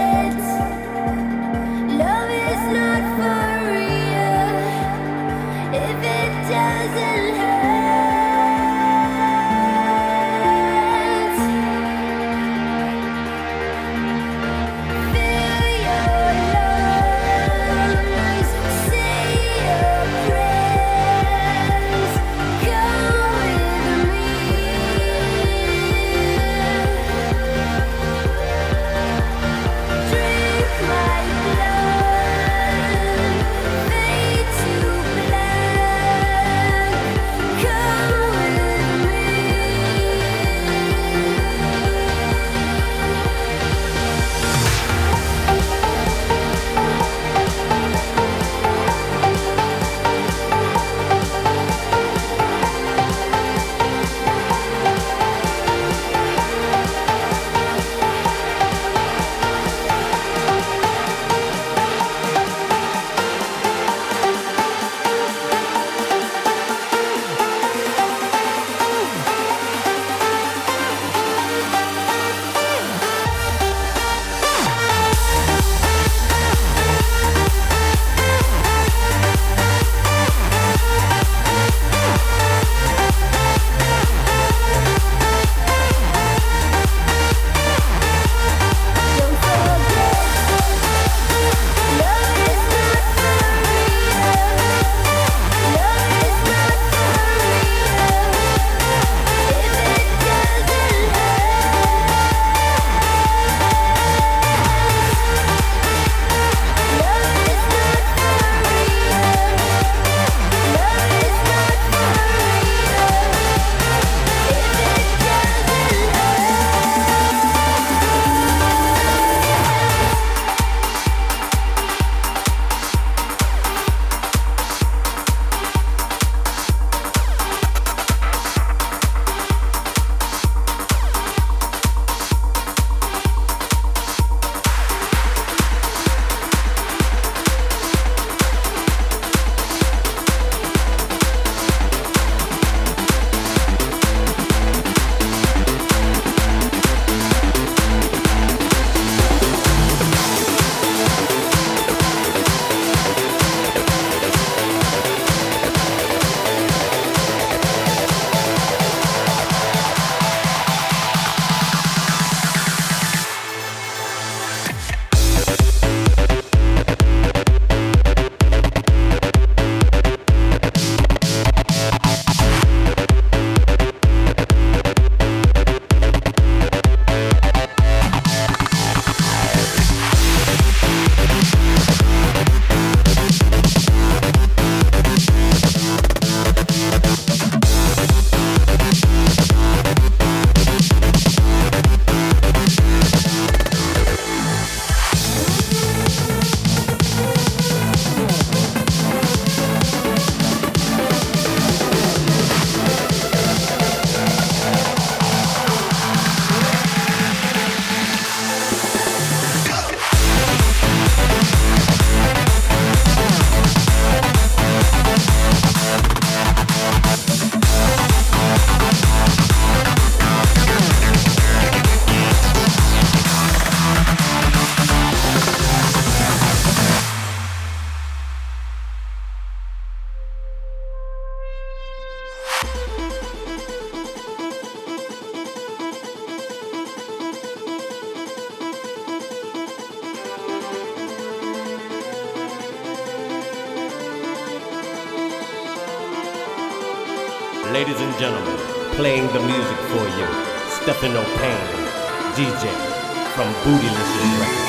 forget, gentlemen, playing the music for you, Stefano Payne, DJ from Bootylicious Records.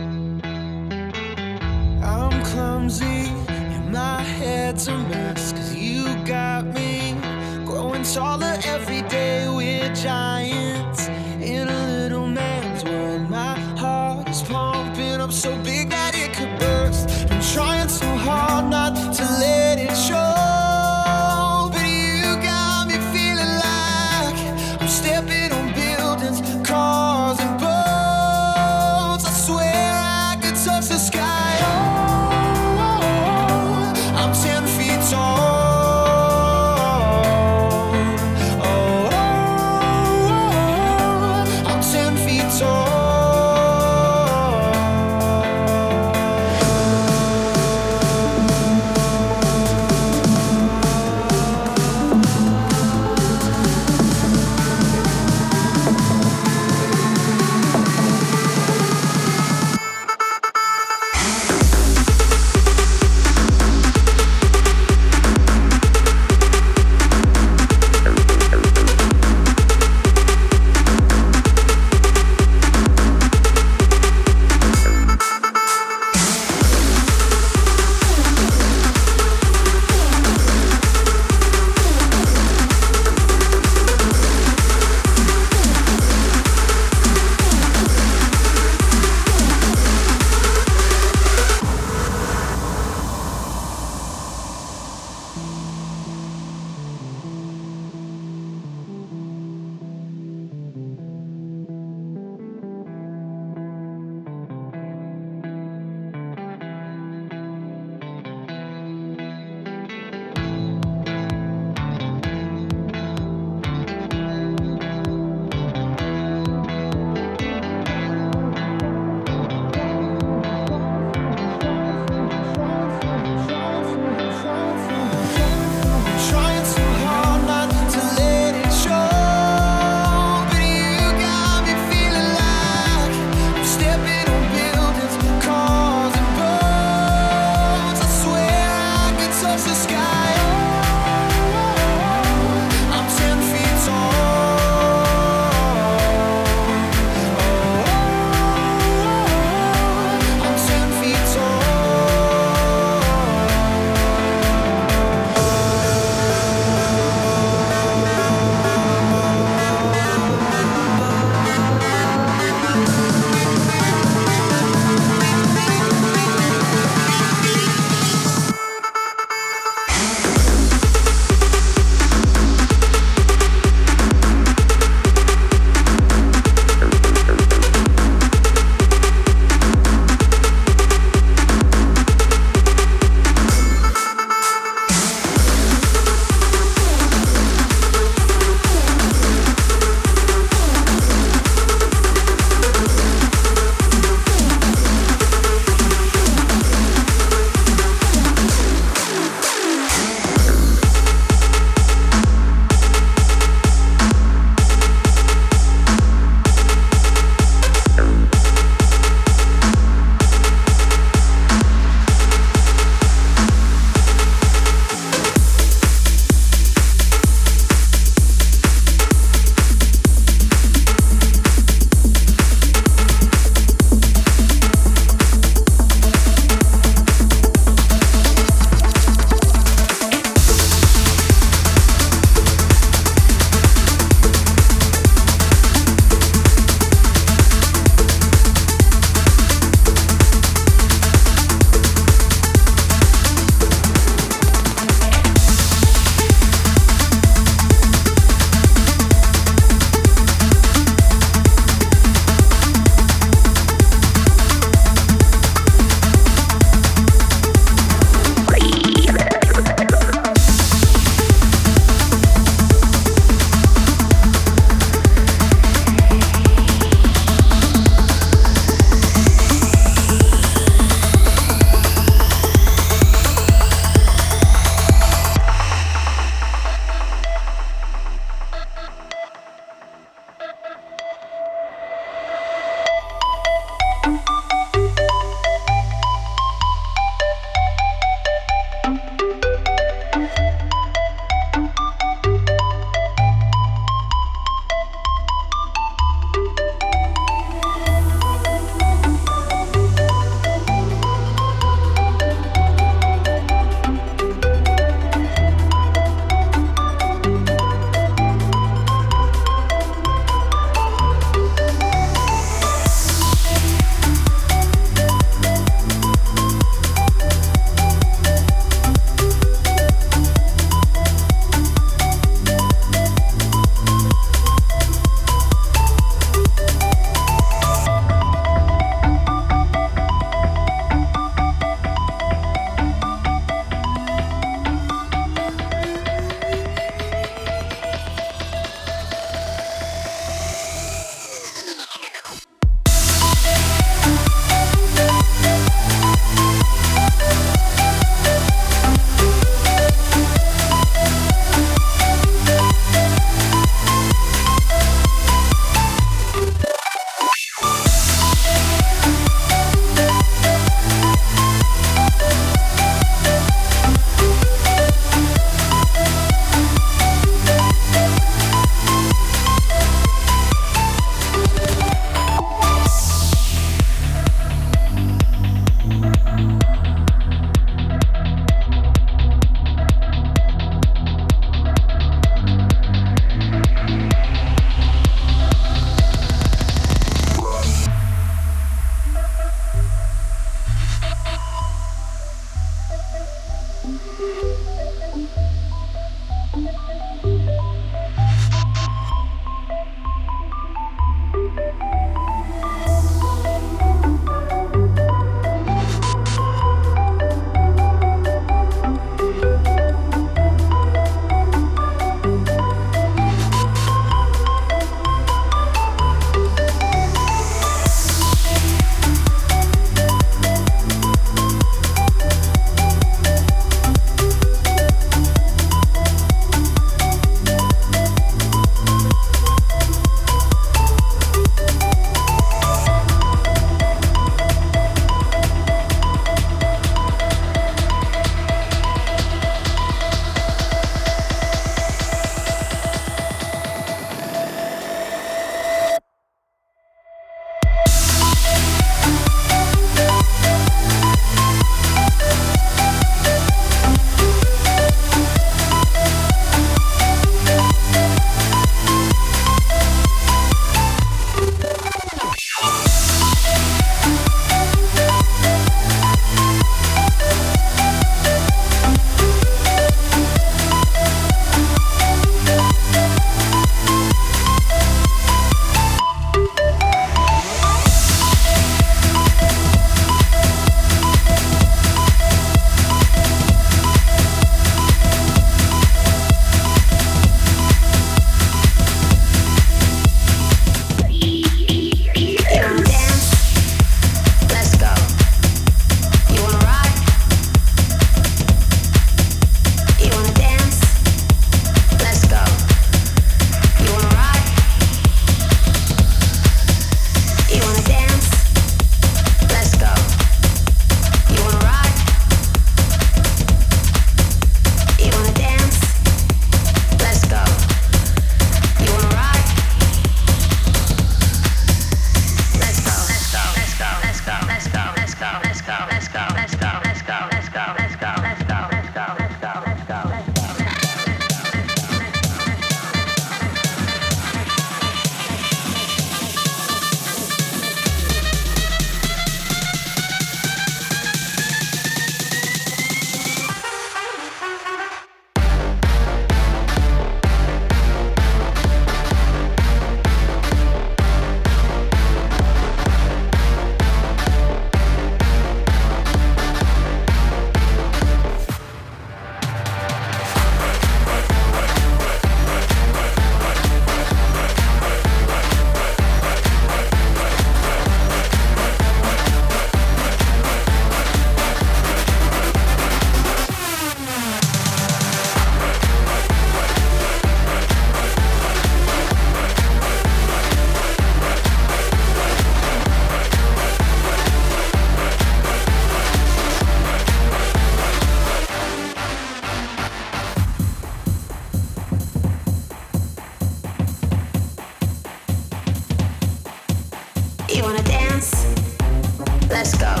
Let's go.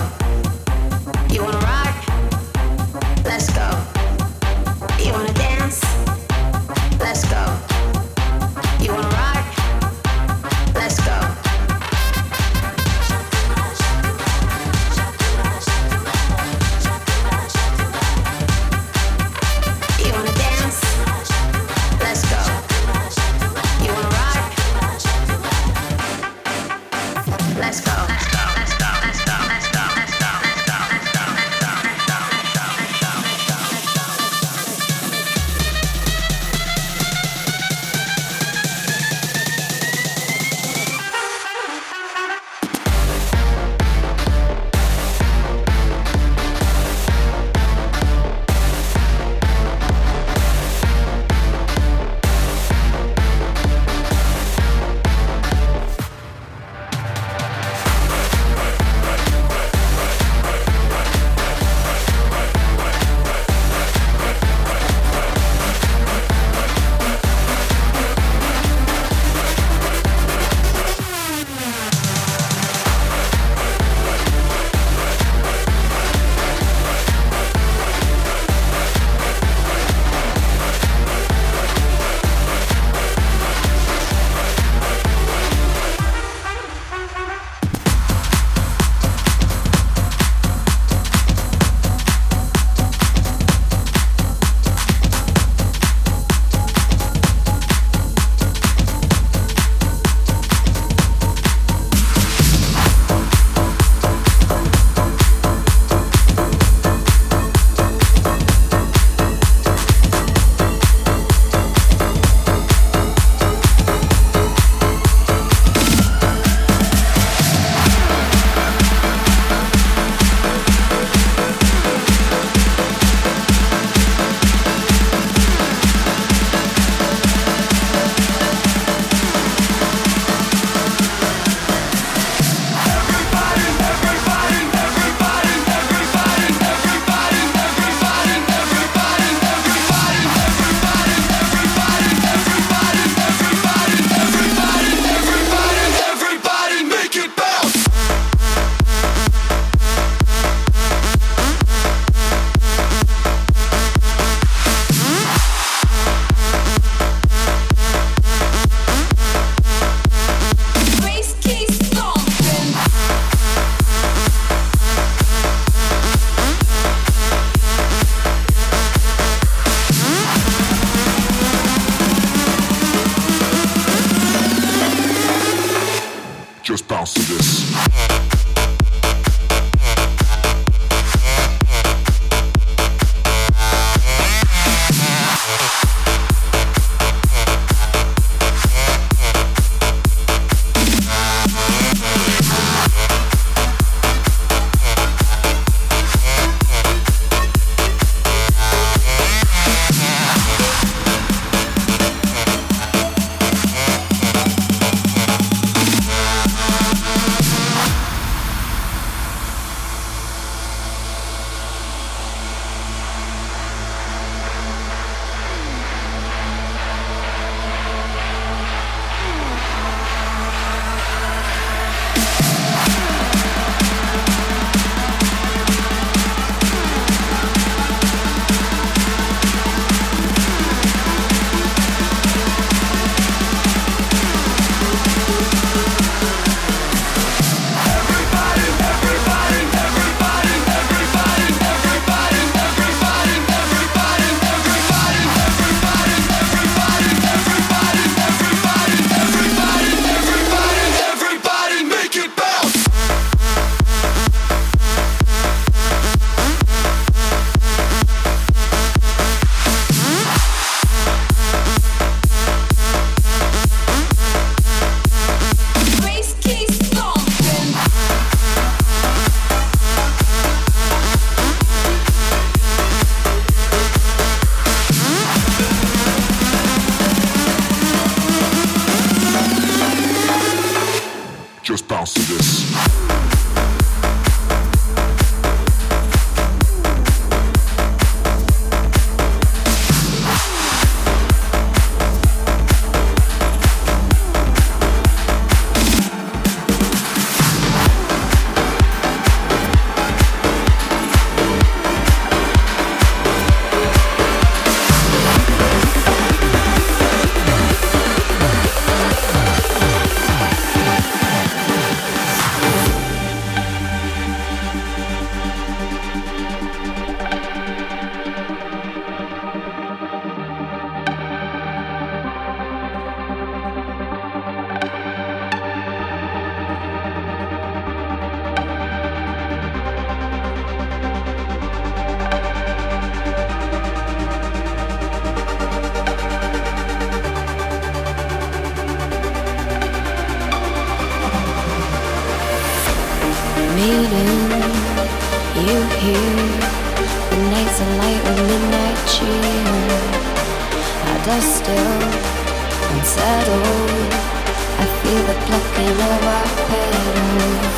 I feel the plucking of our petals.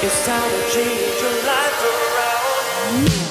It's time to change your life around.